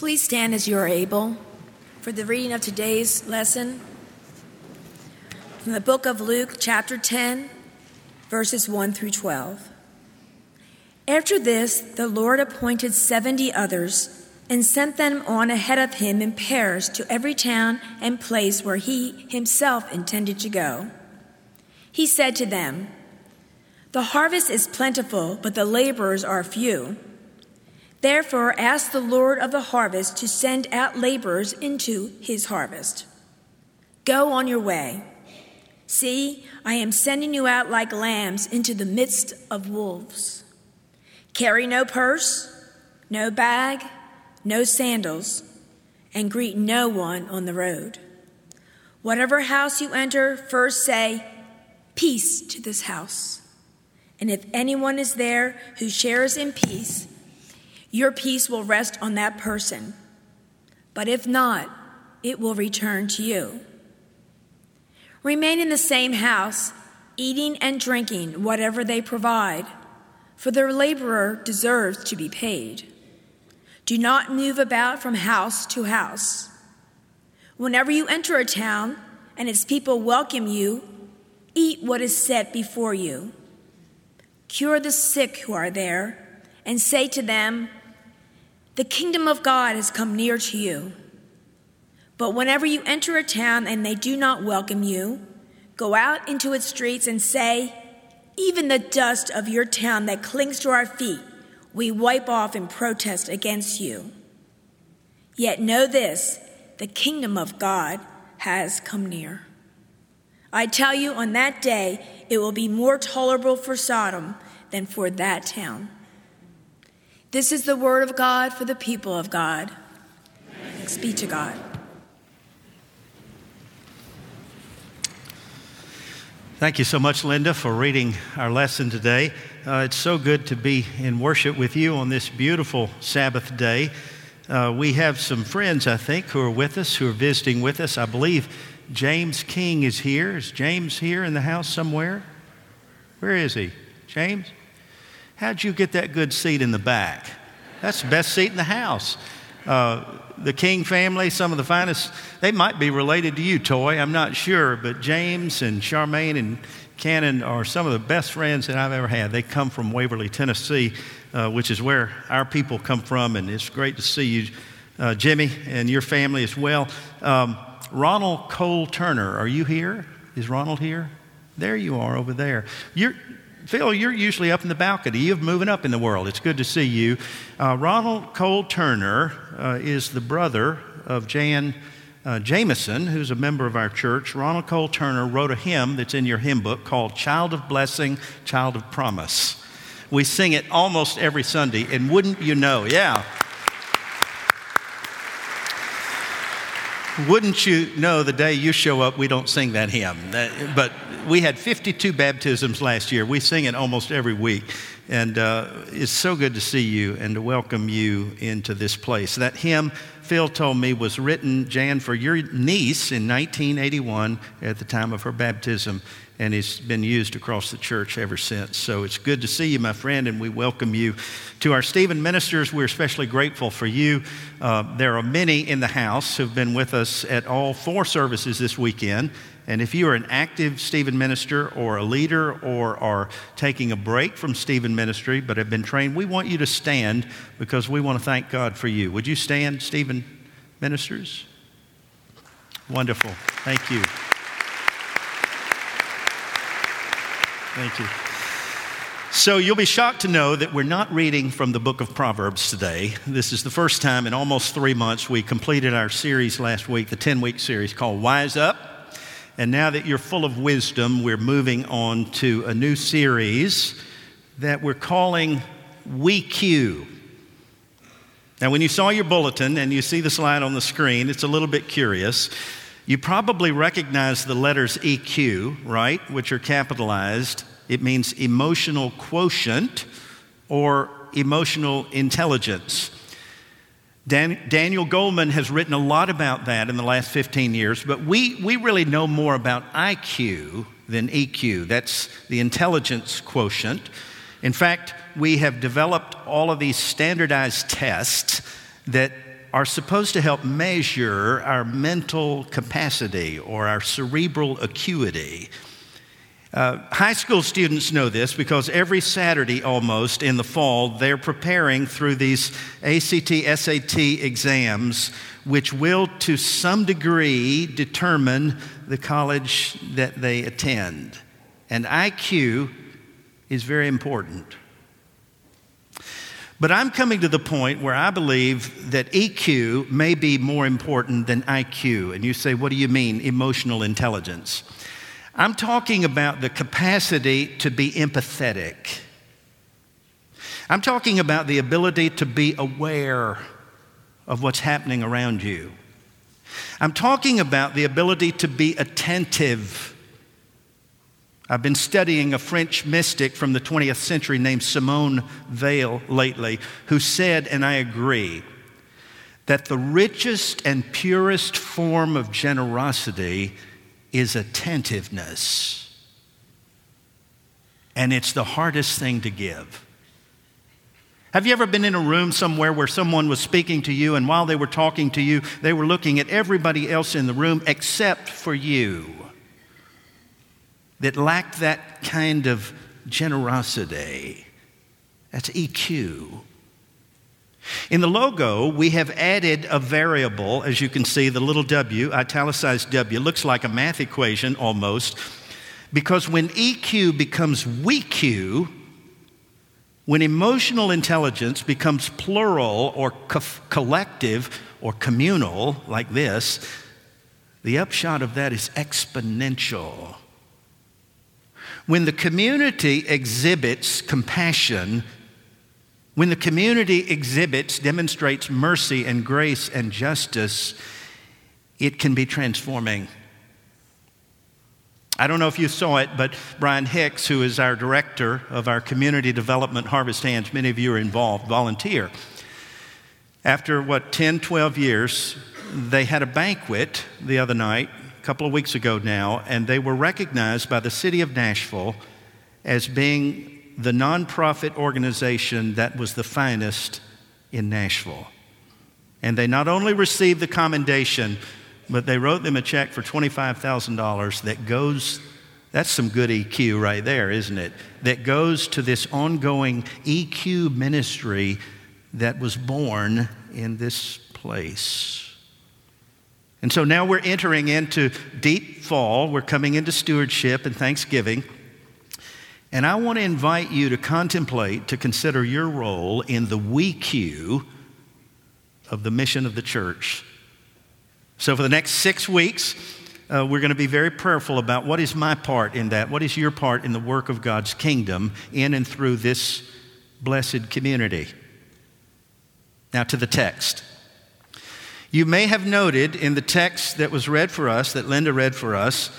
Please stand as you are able for the reading of today's lesson from the book of Luke, chapter 10, verses 1 through 12. After this, the Lord appointed 70 others and sent them on ahead of him in pairs to every town and place where he himself intended to go. He said to them, The harvest is plentiful, but the laborers are few. Therefore, ask the Lord of the harvest to send out laborers into his harvest. Go on your way. See, I am sending you out like lambs into the midst of wolves. Carry no purse, no bag, no sandals, and greet no one on the road. Whatever house you enter, first say, Peace to this house. And if anyone is there who shares in peace, your peace will rest on that person. But if not, it will return to you. Remain in the same house, eating and drinking whatever they provide, for the laborer deserves to be paid. Do not move about from house to house. Whenever you enter a town and its people welcome you, eat what is set before you. Cure the sick who are there, and say to them, the kingdom of God has come near to you. But whenever you enter a town and they do not welcome you, go out into its streets and say, Even the dust of your town that clings to our feet, we wipe off in protest against you. Yet know this the kingdom of God has come near. I tell you, on that day, it will be more tolerable for Sodom than for that town. This is the word of God for the people of God. Thanks be to God. Thank you so much, Linda, for reading our lesson today. Uh, it's so good to be in worship with you on this beautiful Sabbath day. Uh, we have some friends, I think, who are with us, who are visiting with us. I believe James King is here. Is James here in the house somewhere? Where is he? James? How'd you get that good seat in the back? That's the best seat in the house. Uh, the King family, some of the finest, they might be related to you, Toy, I'm not sure, but James and Charmaine and Cannon are some of the best friends that I've ever had. They come from Waverly, Tennessee, uh, which is where our people come from, and it's great to see you, uh, Jimmy, and your family as well. Um, Ronald Cole Turner, are you here? Is Ronald here? There you are over there. You're, Phil, you're usually up in the balcony. You're moving up in the world. It's good to see you. Uh, Ronald Cole Turner uh, is the brother of Jan uh, Jameson, who's a member of our church. Ronald Cole Turner wrote a hymn that's in your hymn book called Child of Blessing, Child of Promise. We sing it almost every Sunday, and wouldn't you know? Yeah. Wouldn't you know the day you show up, we don't sing that hymn? But we had 52 baptisms last year. We sing it almost every week. And uh, it's so good to see you and to welcome you into this place. That hymn, Phil told me, was written, Jan, for your niece in 1981 at the time of her baptism and it's been used across the church ever since. So it's good to see you, my friend, and we welcome you. To our Stephen ministers, we're especially grateful for you. Uh, there are many in the house who've been with us at all four services this weekend. And if you are an active Stephen minister or a leader or are taking a break from Stephen ministry but have been trained, we want you to stand because we want to thank God for you. Would you stand, Stephen ministers? Wonderful. Thank you. Thank you. So, you'll be shocked to know that we're not reading from the book of Proverbs today. This is the first time in almost three months we completed our series last week, the 10 week series called Wise Up. And now that you're full of wisdom, we're moving on to a new series that we're calling WeQ. Now, when you saw your bulletin and you see the slide on the screen, it's a little bit curious. You probably recognize the letters EQ, right, which are capitalized. It means emotional quotient or emotional intelligence. Dan, Daniel Goleman has written a lot about that in the last 15 years, but we, we really know more about IQ than EQ. That's the intelligence quotient. In fact, we have developed all of these standardized tests that are supposed to help measure our mental capacity or our cerebral acuity. Uh, high school students know this because every Saturday almost in the fall, they're preparing through these ACT, SAT exams, which will to some degree determine the college that they attend. And IQ is very important. But I'm coming to the point where I believe that EQ may be more important than IQ. And you say, what do you mean, emotional intelligence? I'm talking about the capacity to be empathetic. I'm talking about the ability to be aware of what's happening around you. I'm talking about the ability to be attentive. I've been studying a French mystic from the 20th century named Simone Weil lately, who said, and I agree, that the richest and purest form of generosity is attentiveness. And it's the hardest thing to give. Have you ever been in a room somewhere where someone was speaking to you, and while they were talking to you, they were looking at everybody else in the room except for you? That lacked that kind of generosity. That's EQ. In the logo, we have added a variable, as you can see, the little w, italicized w, looks like a math equation almost, because when EQ becomes WeQ, when emotional intelligence becomes plural or co- collective or communal, like this, the upshot of that is exponential. When the community exhibits compassion, when the community exhibits, demonstrates mercy and grace and justice, it can be transforming. I don't know if you saw it, but Brian Hicks, who is our director of our community development Harvest Hands, many of you are involved, volunteer. After what, 10, 12 years, they had a banquet the other night, couple of weeks ago now, and they were recognized by the city of Nashville as being the nonprofit organization that was the finest in Nashville. And they not only received the commendation, but they wrote them a check for $25,000 that goes, that's some good EQ right there, isn't it? That goes to this ongoing EQ ministry that was born in this place. And so now we're entering into deep fall. We're coming into stewardship and Thanksgiving. And I want to invite you to contemplate, to consider your role in the WeQ of the mission of the church. So, for the next six weeks, uh, we're going to be very prayerful about what is my part in that? What is your part in the work of God's kingdom in and through this blessed community? Now, to the text. You may have noted in the text that was read for us, that Linda read for us,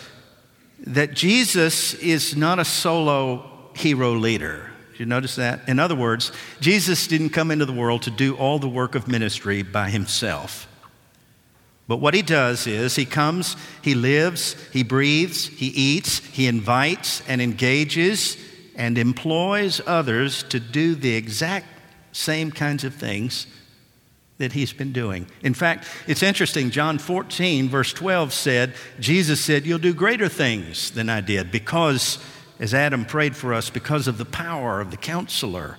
that Jesus is not a solo hero leader. Did you notice that? In other words, Jesus didn't come into the world to do all the work of ministry by himself. But what he does is he comes, he lives, he breathes, he eats, he invites and engages and employs others to do the exact same kinds of things that he's been doing. In fact, it's interesting. John 14, verse 12 said, Jesus said, You'll do greater things than I did because, as Adam prayed for us, because of the power of the counselor,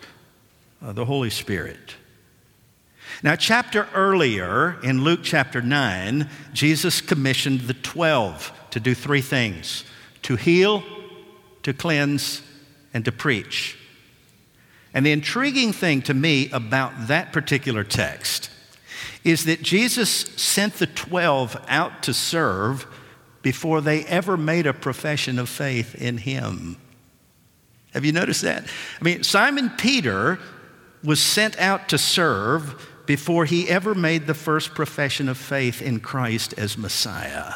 uh, the Holy Spirit. Now, chapter earlier in Luke chapter 9, Jesus commissioned the 12 to do three things to heal, to cleanse, and to preach. And the intriguing thing to me about that particular text is that Jesus sent the 12 out to serve before they ever made a profession of faith in him. Have you noticed that? I mean, Simon Peter was sent out to serve before he ever made the first profession of faith in Christ as Messiah.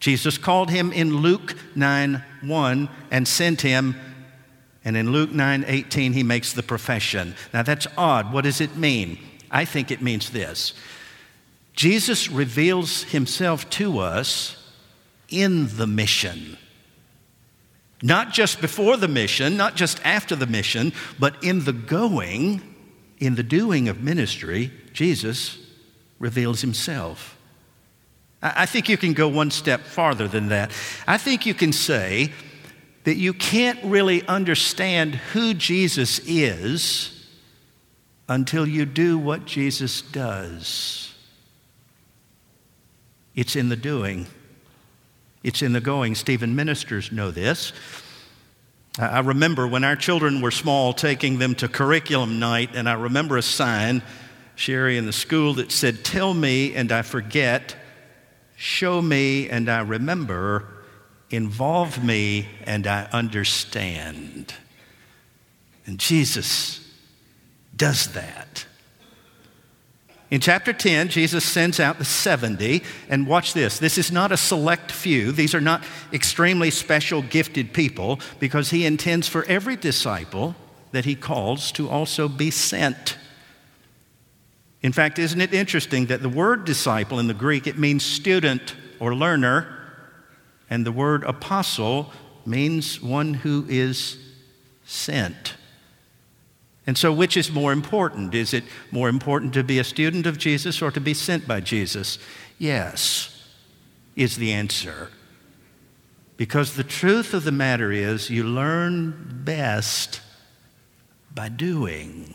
Jesus called him in Luke 9 1 and sent him. And in Luke 9 18, he makes the profession. Now that's odd. What does it mean? I think it means this Jesus reveals himself to us in the mission. Not just before the mission, not just after the mission, but in the going, in the doing of ministry, Jesus reveals himself. I think you can go one step farther than that. I think you can say that you can't really understand who Jesus is until you do what Jesus does. It's in the doing, it's in the going. Stephen ministers know this. I remember when our children were small taking them to curriculum night, and I remember a sign, Sherry, in the school that said, Tell me and I forget Show me and I remember. Involve me and I understand. And Jesus does that. In chapter 10, Jesus sends out the 70, and watch this. This is not a select few. These are not extremely special, gifted people, because he intends for every disciple that he calls to also be sent. In fact, isn't it interesting that the word disciple in the Greek it means student or learner and the word apostle means one who is sent. And so which is more important? Is it more important to be a student of Jesus or to be sent by Jesus? Yes. Is the answer. Because the truth of the matter is you learn best by doing.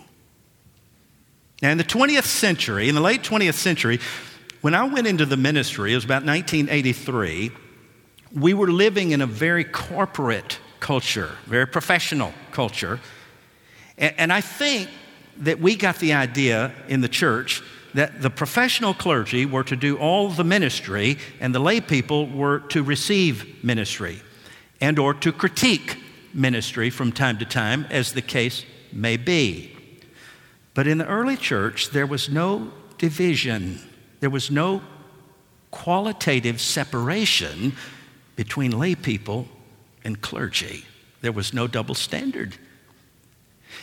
Now, in the 20th century, in the late 20th century, when I went into the ministry, it was about 1983, we were living in a very corporate culture, very professional culture. And, I think that we got the idea in the church that the professional clergy were to do all the ministry and the lay people were to receive ministry and or to critique ministry from time to time as the case may be. But in the early church, there was no division, there was no qualitative separation between lay people and clergy. There was no double standard.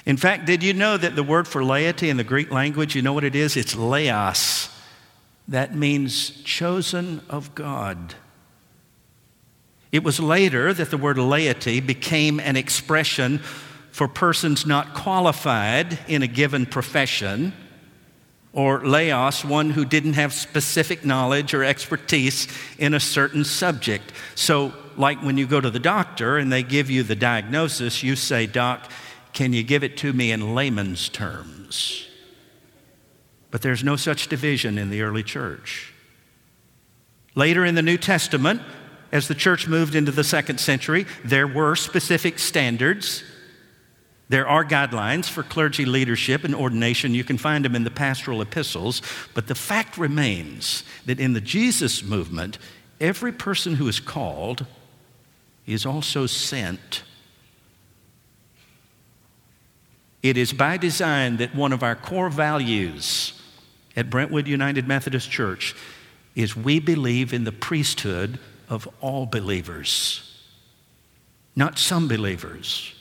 In fact, did you know that the word for laity in the Greek language, you know what it is? It's laos. That means chosen of God. It was later that the word laity became an expression for persons not qualified in a given profession, or laos, one who didn't have specific knowledge or expertise in a certain subject. So, like when you go to the doctor and they give you the diagnosis, you say, Doc, can you give it to me in layman's terms? But there's no such division in the early church. Later in the New Testament, as the church moved into the second century, there were specific standards there are guidelines for clergy leadership and ordination. You can find them in the pastoral epistles. But the fact remains that in the Jesus movement, every person who is called is also sent. It is by design that one of our core values at Brentwood United Methodist Church is we believe in the priesthood of all believers, not some believers.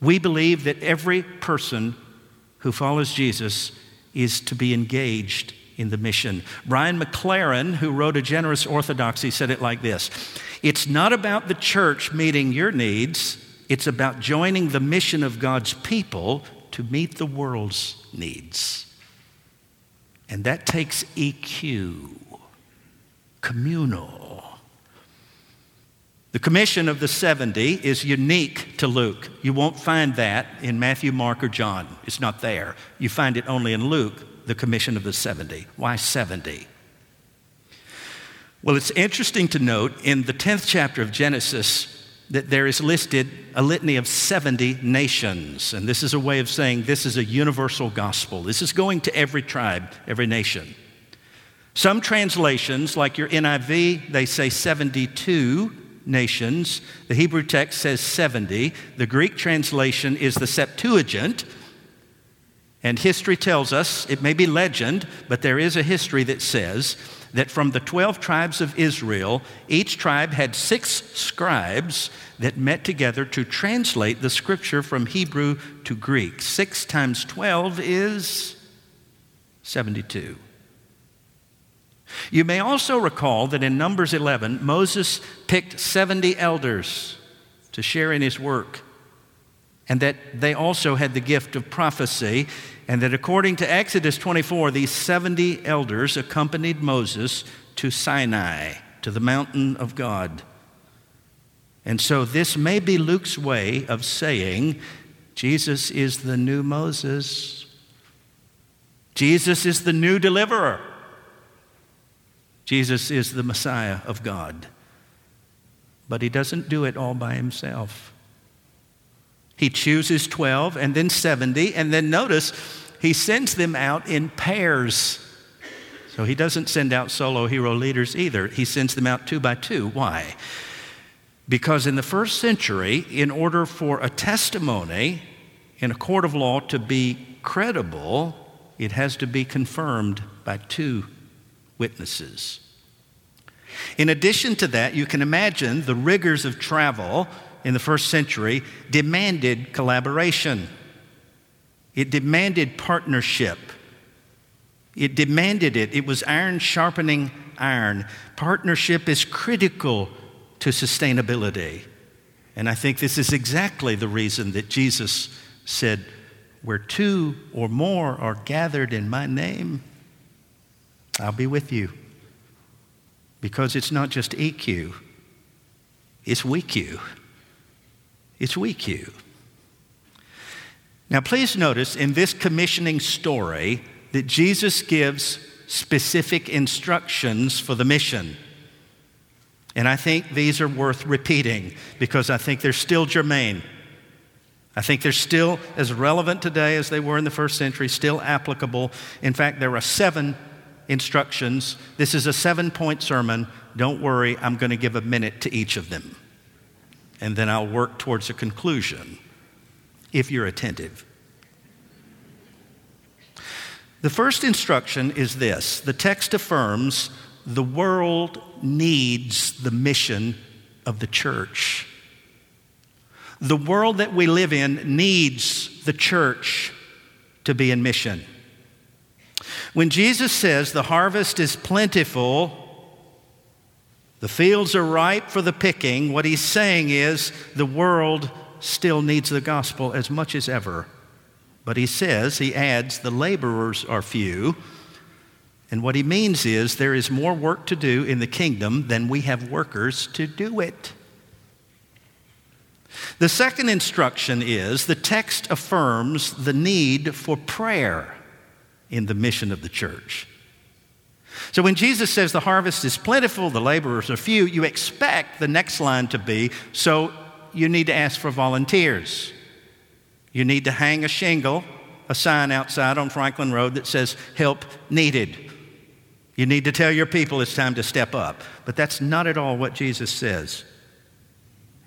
We believe that every person who follows Jesus is to be engaged in the mission. Brian McLaren, who wrote A Generous Orthodoxy, said it like this It's not about the church meeting your needs, it's about joining the mission of God's people to meet the world's needs. And that takes EQ, communal the commission of the 70 is unique to Luke. You won't find that in Matthew, Mark, or John. It's not there. You find it only in Luke, the commission of the 70. Why 70? Well, it's interesting to note in the 10th chapter of Genesis that there is listed a litany of 70 nations. And this is a way of saying this is a universal gospel. This is going to every tribe, every nation. Some translations, like your NIV, they say 72 nations. The Hebrew text says 70. The Greek translation is the Septuagint. And history tells us, it may be legend, but there is a history that says that from the 12 tribes of Israel, each tribe had six scribes that met together to translate the scripture from Hebrew to Greek. Six times 12 is 72. You may also recall that in Numbers 11, Moses picked 70 elders to share in his work. and that they also had the gift of prophecy, and that according to Exodus 24, these 70 elders accompanied Moses to Sinai, to the mountain of God. And so this may be Luke's way of saying Jesus is the new Moses. Jesus is the new deliverer. Jesus is the Messiah of God. But he doesn't do it all by himself. He chooses 12 and then 70, and then notice he sends them out in pairs. So he doesn't send out solo hero leaders either. He sends them out two by two. Why? Because in the first century, in order for a testimony in a court of law to be credible, it has to be confirmed by two witnesses. In addition to that, you can imagine the rigors of travel in the first century demanded collaboration, it demanded partnership. It demanded it. It was iron sharpening iron. Partnership is critical to sustainability. And I think this is exactly the reason that Jesus said, Where two or more are gathered in my name, I'll be with you. Because it's not just EQ, it's WeQ. It's WeQ. Now, please notice in this commissioning story that Jesus gives specific instructions for the mission. And I think these are worth repeating because I think they're still germane. I think they're still as relevant today as they were in the first century, still applicable. In fact, there are seven instructions. This is a seven point sermon. Don't worry, I'm going to give a minute to each of them. And then I'll work towards a conclusion if you're attentive. The first instruction is this the text affirms the world needs the mission of the church. The world that we live in needs the church to be in mission. When Jesus says the harvest is plentiful, the fields are ripe for the picking, what he's saying is the world still needs the gospel as much as ever. But he says, he adds, the laborers are few. And what he means is there is more work to do in the kingdom than we have workers to do it. The second instruction is the text affirms the need for prayer in the mission of the church. So when Jesus says the harvest is plentiful, the laborers are few, you expect the next line to be so you need to ask for volunteers. You need to hang a shingle, a sign outside on Franklin Road that says help needed. You need to tell your people it's time to step up. But that's not at all what Jesus says.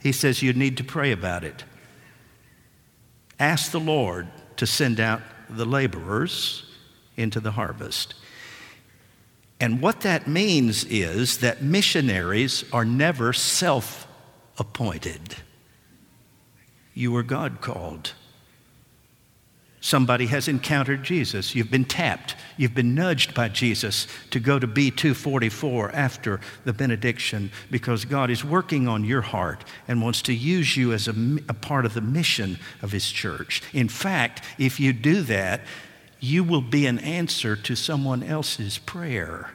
He says you need to pray about it. Ask the Lord to send out the laborers into the harvest. And what that means is that missionaries are never self appointed. You are God called. Somebody has encountered Jesus. You've been tapped. You've been nudged by Jesus to go to B244 after the benediction because God is working on your heart and wants to use you as a, a, part of the mission of His church. In fact, if you do that, you will be an answer to someone else's prayer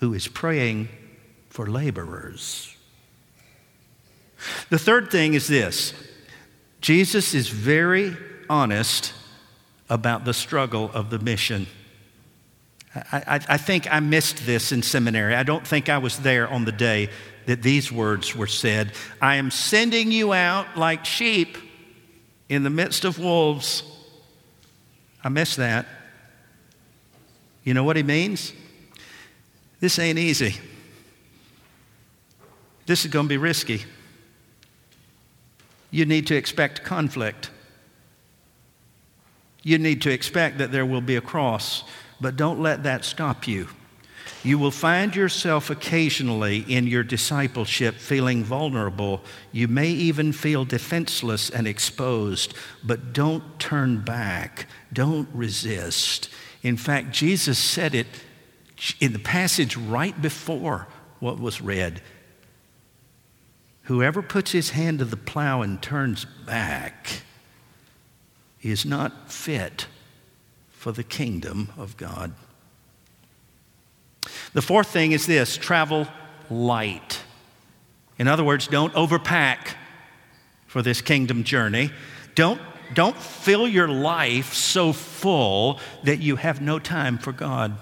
who is praying for laborers. The third thing is this Jesus is very honest about the struggle of the mission. I, I, I, think I missed this in seminary. I don't think I was there on the day that these words were said. I am sending you out like sheep in the midst of wolves. I missed that. You know what he means? This ain't easy. This is going to be risky. You need to expect conflict. You need to expect that there will be a cross, but don't let that stop you. You will find yourself occasionally in your discipleship feeling vulnerable. You may even feel defenseless and exposed, but don't turn back. Don't resist. In fact, Jesus said it in the passage right before what was read. Whoever puts his hand to the plow and turns back is not fit for the kingdom of God. The fourth thing is this travel light. In other words, don't overpack for this kingdom journey. Don't, don't fill your life so full that you have no time for God.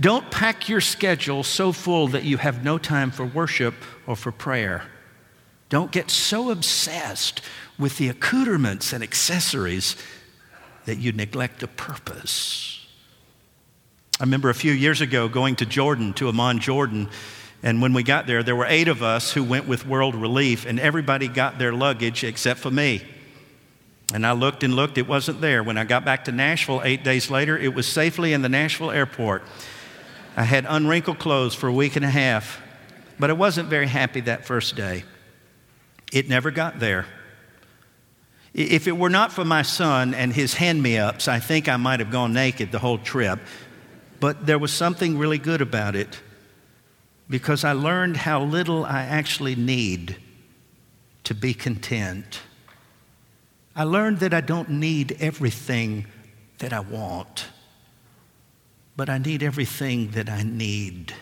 Don't pack your schedule so full that you have no time for worship or for prayer. Don't get so obsessed with the accoutrements and accessories that you neglect the purpose. I remember a few years ago going to Jordan, to Amman, Jordan, and when we got there, there were eight of us who went with World Relief, and everybody got their luggage except for me. And I looked and looked, it wasn't there. When I got back to Nashville eight days later, it was safely in the Nashville airport. I had unwrinkled clothes for a week and a half, but I wasn't very happy that first day. It never got there. If it were not for my son and his hand me ups, I think I might have gone naked the whole trip. But there was something really good about it because I learned how little I actually need to be content. I learned that I don't need everything that I want, but I need everything that I need.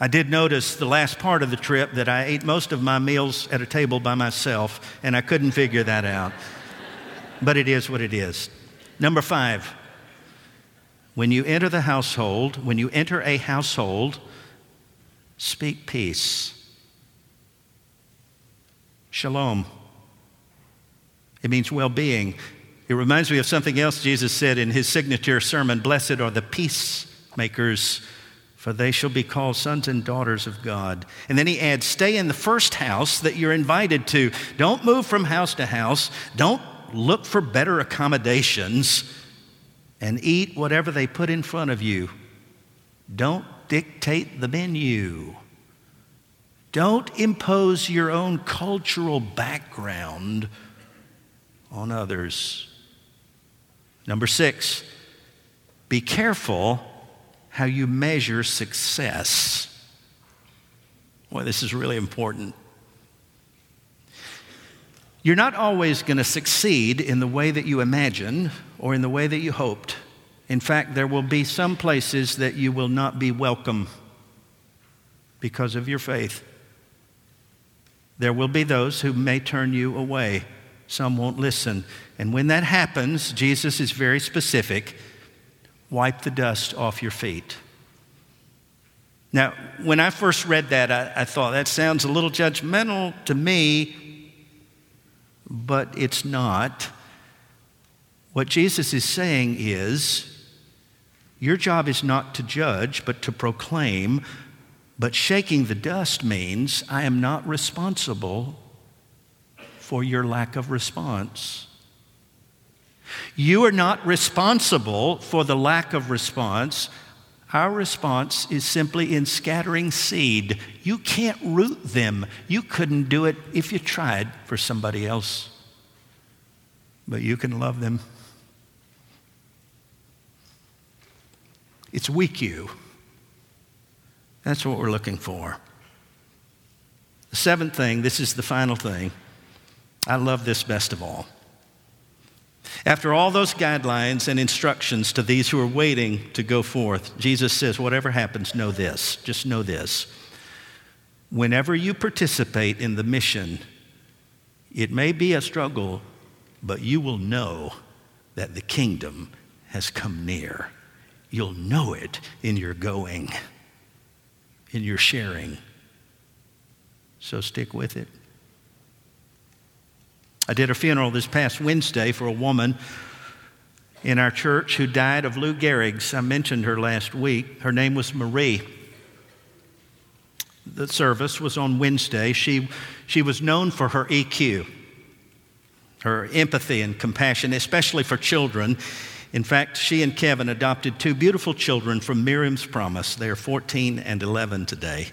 I did notice the last part of the trip that I ate most of my meals at a table by myself, and I couldn't figure that out. but it is what it is. Number five, when you enter the household, when you enter a household, speak peace. Shalom. It means well being. It reminds me of something else Jesus said in his signature sermon Blessed are the peacemakers for they shall be called sons and daughters of God. And then he adds, Stay in the first house that you're invited to. Don't move from house to house. Don't look for better accommodations and eat whatever they put in front of you. Don't dictate the menu. Don't impose your own cultural background on others. Number six, be careful how you measure success. Boy, this is really important. You're not always going to succeed in the way that you imagine or in the way that you hoped. In fact, there will be some places that you will not be welcome because of your faith. There will be those who may turn you away. Some won't listen. And when that happens, Jesus is very specific wipe the dust off your feet. Now, when I first read that, I, I, thought that sounds a little judgmental to me, but it's not. What Jesus is saying is your job is not to judge, but to proclaim. But shaking the dust means I am not responsible for your lack of response. You are not responsible for the lack of response. Our response is simply in scattering seed. You can't root them. You couldn't do it if you tried for somebody else. But you can love them. It's WeQ. That's what we're looking for. The seventh thing, this is the final thing. I love this best of all. After all those guidelines and instructions to these who are waiting to go forth, Jesus says, Whatever happens, know this. Just know this. Whenever you participate in the mission, it may be a struggle, but you will know that the kingdom has come near. You'll know it in your going, in your sharing. So stick with it. I did a funeral this past Wednesday for a woman in our church who died of Lou Gehrig's. I mentioned her last week. Her name was Marie. The service was on Wednesday. She, she was known for her EQ, her empathy and compassion, especially for children. In fact, she and Kevin adopted two beautiful children from Miriam's Promise. They are 14 and 11 today.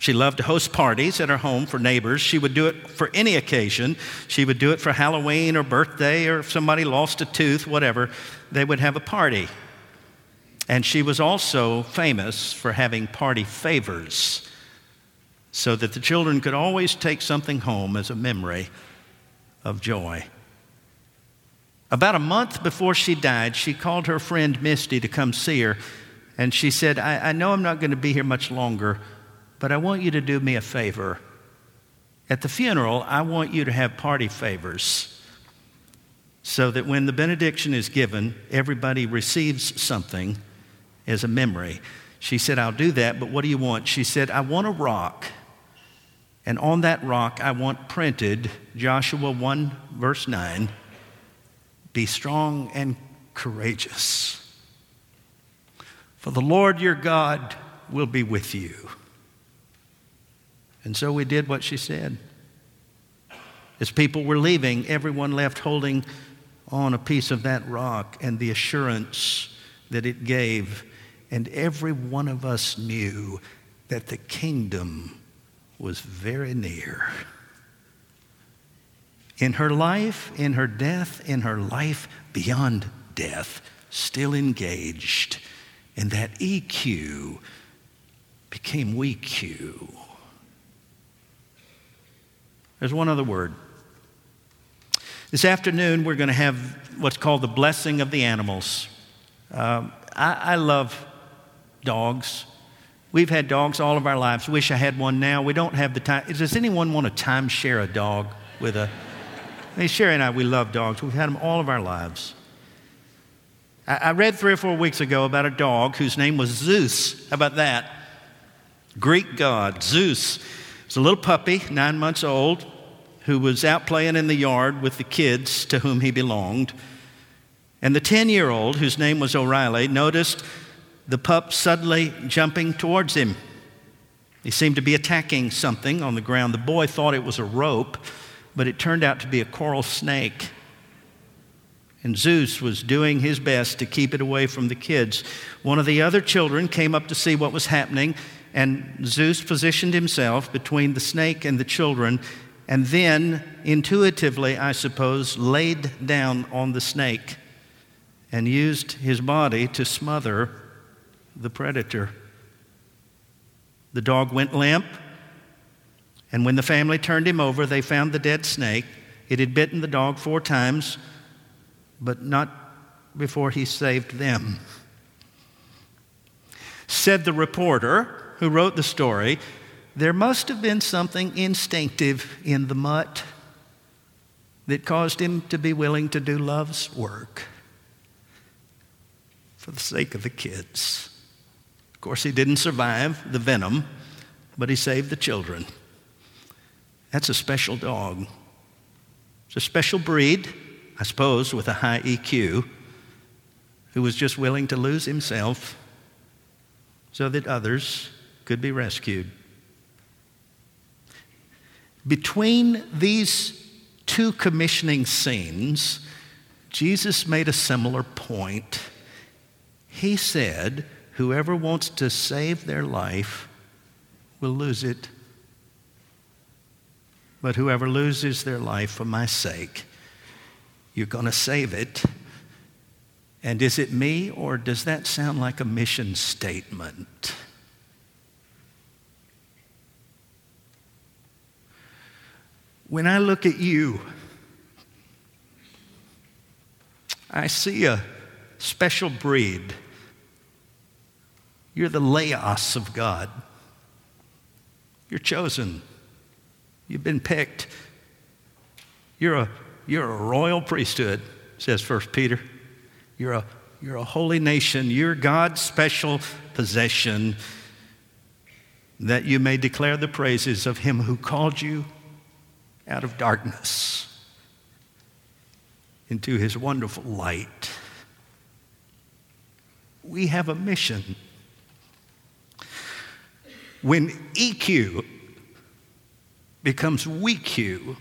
She loved to host parties at her home for neighbors. She would do it for any occasion. She would do it for Halloween or birthday or if somebody lost a tooth, whatever. They would have a party. And she was also famous for having party favors so that the children could always take something home as a memory of joy. About a month before she died, she called her friend Misty to come see her. And she said, I, I know I'm not going to be here much longer, but I want you to do me a favor. At the funeral, I want you to have party favors so that when the benediction is given, everybody receives something as a memory. She said, I'll do that, but what do you want? She said, I want a rock. And on that rock, I want printed Joshua 1, verse 9 Be strong and courageous, for the Lord your God will be with you. And so we did what she said. As people were leaving, everyone left holding on a piece of that rock and the assurance that it gave. And every one of us knew that the kingdom was very near. In her life, in her death, in her life beyond death, still engaged. And that EQ became WeQ. There's one other word. This afternoon, we're going to have what's called the blessing of the animals. Um, I, I love dogs. We've had dogs all of our lives. Wish I had one now. We don't have the time. Does anyone want to timeshare a dog with a? Hey, Sherry and I, we love dogs. We've had them all of our lives. I, I read three or four weeks ago about a dog whose name was Zeus. How about that? Greek god, Zeus. It's a little puppy, nine months old, who was out playing in the yard with the kids to whom he belonged. And the 10 year old, whose name was O'Reilly, noticed the pup suddenly jumping towards him. He seemed to be attacking something on the ground. The boy thought it was a rope, but it turned out to be a coral snake. And Zeus was doing his best to keep it away from the kids. One of the other children came up to see what was happening and Zeus positioned himself between the snake and the children, and then, intuitively, I suppose, laid down on the snake and used his body to smother the predator. The dog went limp, and when the family turned him over, they found the dead snake. It had bitten the dog four times, but not before he saved them. Said the reporter, who wrote the story, there must have been something instinctive in the mutt that caused him to be willing to do love's work for the sake of the kids. Of course, he didn't survive the venom, but he saved the children. That's a special dog. It's a special breed, I suppose, with a high EQ, who was just willing to lose himself so that others could be rescued. Between these two commissioning scenes, Jesus made a similar point. He said, Whoever wants to save their life will lose it. But whoever loses their life for my sake, you're going to save it. And is it me, or does that sound like a mission statement? When I look at you, I see a special breed. You're the laos of God. You're chosen. You've been picked. You're a, you're a royal priesthood, says First Peter. You're a, you're a holy nation. You're God's special possession that you may declare the praises of him who called you out of darkness into his wonderful light. We have a mission. When EQ becomes WeQ,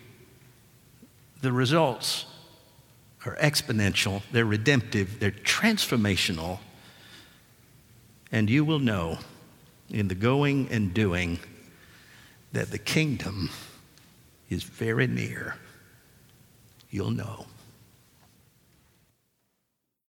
the results are exponential, they're redemptive, they're transformational, and you will know in the going and doing that the kingdom is very near. You'll know.